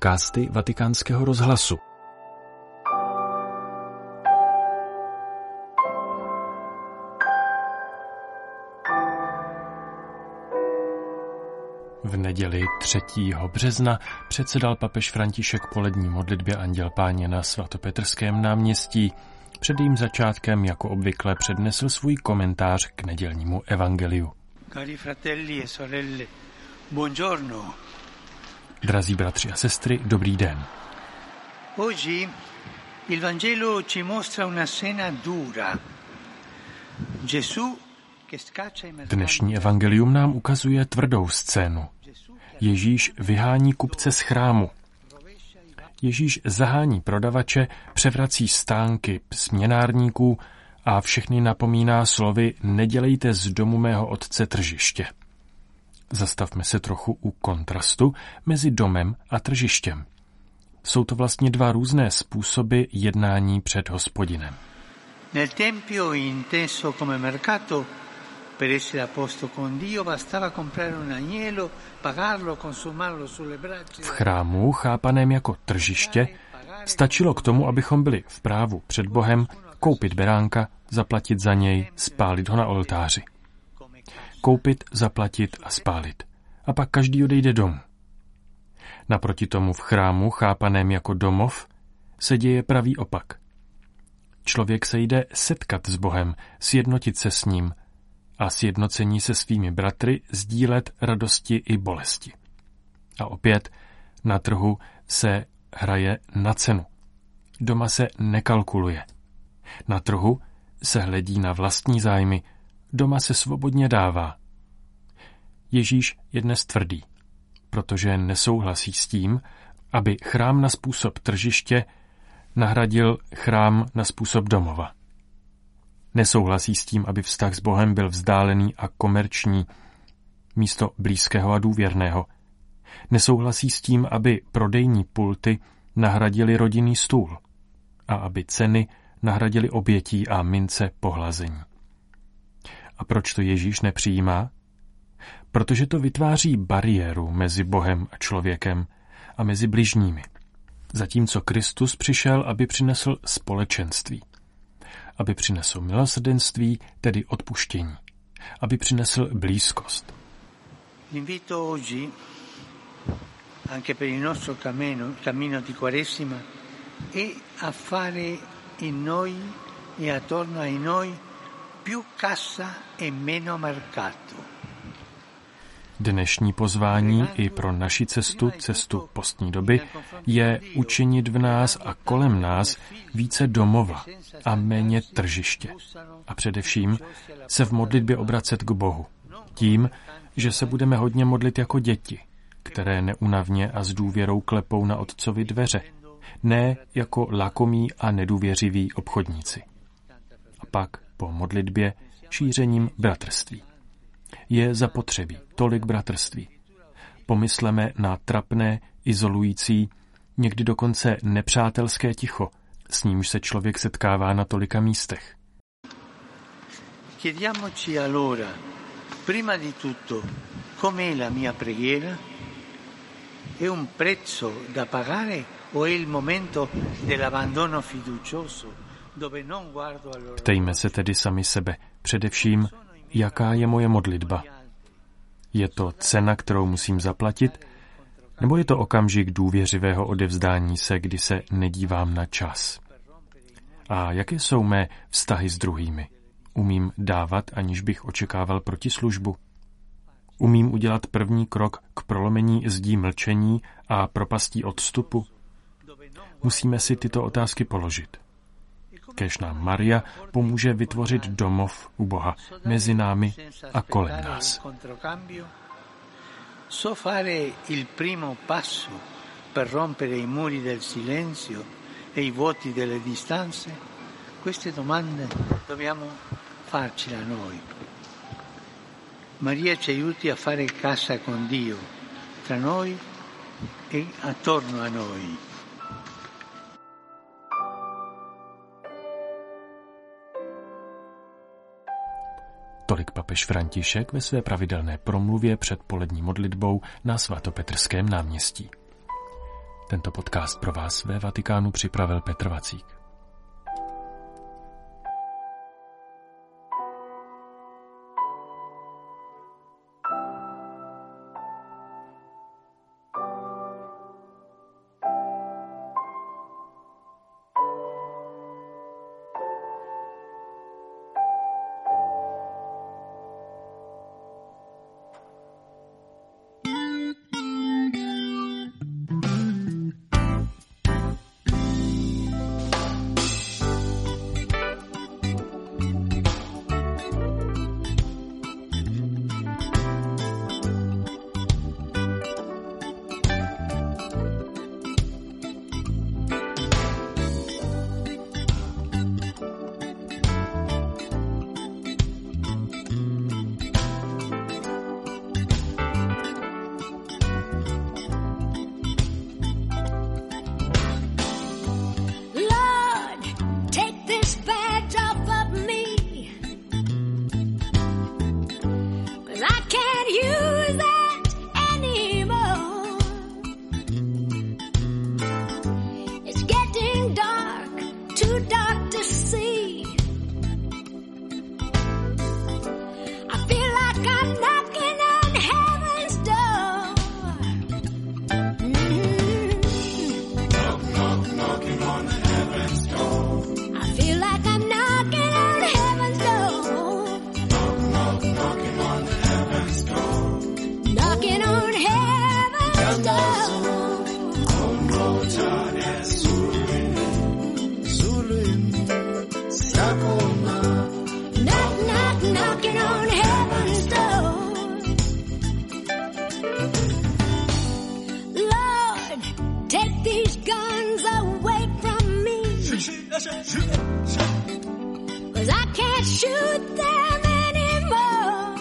podcasty Vatikánského rozhlasu. V neděli 3. března předsedal papež František polední modlitbě Anděl Páně na svatopetrském náměstí. Před jejím začátkem jako obvykle přednesl svůj komentář k nedělnímu evangeliu. Cari fratelli e sorelle, buongiorno. Drazí bratři a sestry, dobrý den. Oggi il Vangelo ci mostra una scena dura. Gesù. Dnešní evangelium nám ukazuje tvrdou scénu. Ježíš vyhání kupce z chrámu. Ježíš zahání prodavače, převrací stánky směnárníků a všechny napomíná slovy nedělejte z domu mého otce tržiště. Zastavme se trochu u kontrastu mezi domem a tržištěm. Jsou to vlastně dva různé způsoby jednání před hospodinem. Nel Tempio, inteso come mercato, per essere a posto con Dio bastava comprare un agnello, pagarlo, consumarlo sulle braccia. V chrámu, chápaném jako tržiště, stačilo k tomu, abychom byli v právu před Bohem, koupit beránka, zaplatit za něj, spálit ho na oltáři. Koupit, zaplatit a spálit. A pak každý odejde domů. Naproti tomu v chrámu, chápaném jako domov, se děje pravý opak. Člověk se jde setkat s Bohem, sjednotit se s ním a sjednocení se svými bratry sdílet radosti i bolesti. A opět na trhu se hraje na cenu. Doma se nekalkuluje. Na trhu se hledí na vlastní zájmy, doma se svobodně dává. Ježíš je dnes tvrdý, protože nesouhlasí s tím, aby chrám na způsob tržiště nahradil chrám na způsob domova. Nesouhlasí s tím, aby vztah s Bohem byl vzdálený a komerční místo blízkého a důvěrného. Nesouhlasí s tím, aby prodejní pulty nahradili rodinný stůl a aby ceny nahradili obětí a mince pohlazení. A proč to Ježíš nepřijímá? Protože to vytváří bariéru mezi Bohem a člověkem a mezi bližními. Zatímco Kristus přišel, aby přinesl společenství. Aby přinesl milosrdenství, tedy odpuštění. Aby přinesl blízkost. L'invito oggi, anche per il nostro cammino, cammino di Quaresima, è a fare in noi e attorno noi e. Dnešní pozvání i pro naši cestu, cestu postní doby, je učinit v nás a kolem nás více domova a méně tržiště. A především se v modlitbě obracet k Bohu. Tím, že se budeme hodně modlit jako děti, které neunavně a s důvěrou klepou na otcovi dveře, ne jako lakomí a nedůvěřiví obchodníci. A pak po modlitbě šířením bratrství. Je zapotřebí tolik bratrství. Pomysleme na trapné, izolující, někdy dokonce nepřátelské ticho, s nímž se člověk setkává na tolika místech. Chiediamoci allora, prima di tutto, com'è la mia preghiera? È un prezzo da pagare o è il momento dell'abbandono fiducioso Ptejme se tedy sami sebe, především, jaká je moje modlitba. Je to cena, kterou musím zaplatit, nebo je to okamžik důvěřivého odevzdání se, kdy se nedívám na čas? A jaké jsou mé vztahy s druhými? Umím dávat, aniž bych očekával protislužbu? Umím udělat první krok k prolomení zdí mlčení a propastí odstupu? Musíme si tyto otázky položit. Kež nám Maria pomůže vytvořit domov u Boha mezi námi a kolem nás. So fare il primo passo per rompere i muri del silenzio e i vuoti delle distanze? Queste domande dobbiamo farcela noi. Maria ci aiuti a fare casa con Dio, tra noi e attorno a noi. Tolik papež František ve své pravidelné promluvě před polední modlitbou na svatopetrském náměstí. Tento podcast pro vás ve Vatikánu připravil Petr Vacík. too dark. shoot them anymore.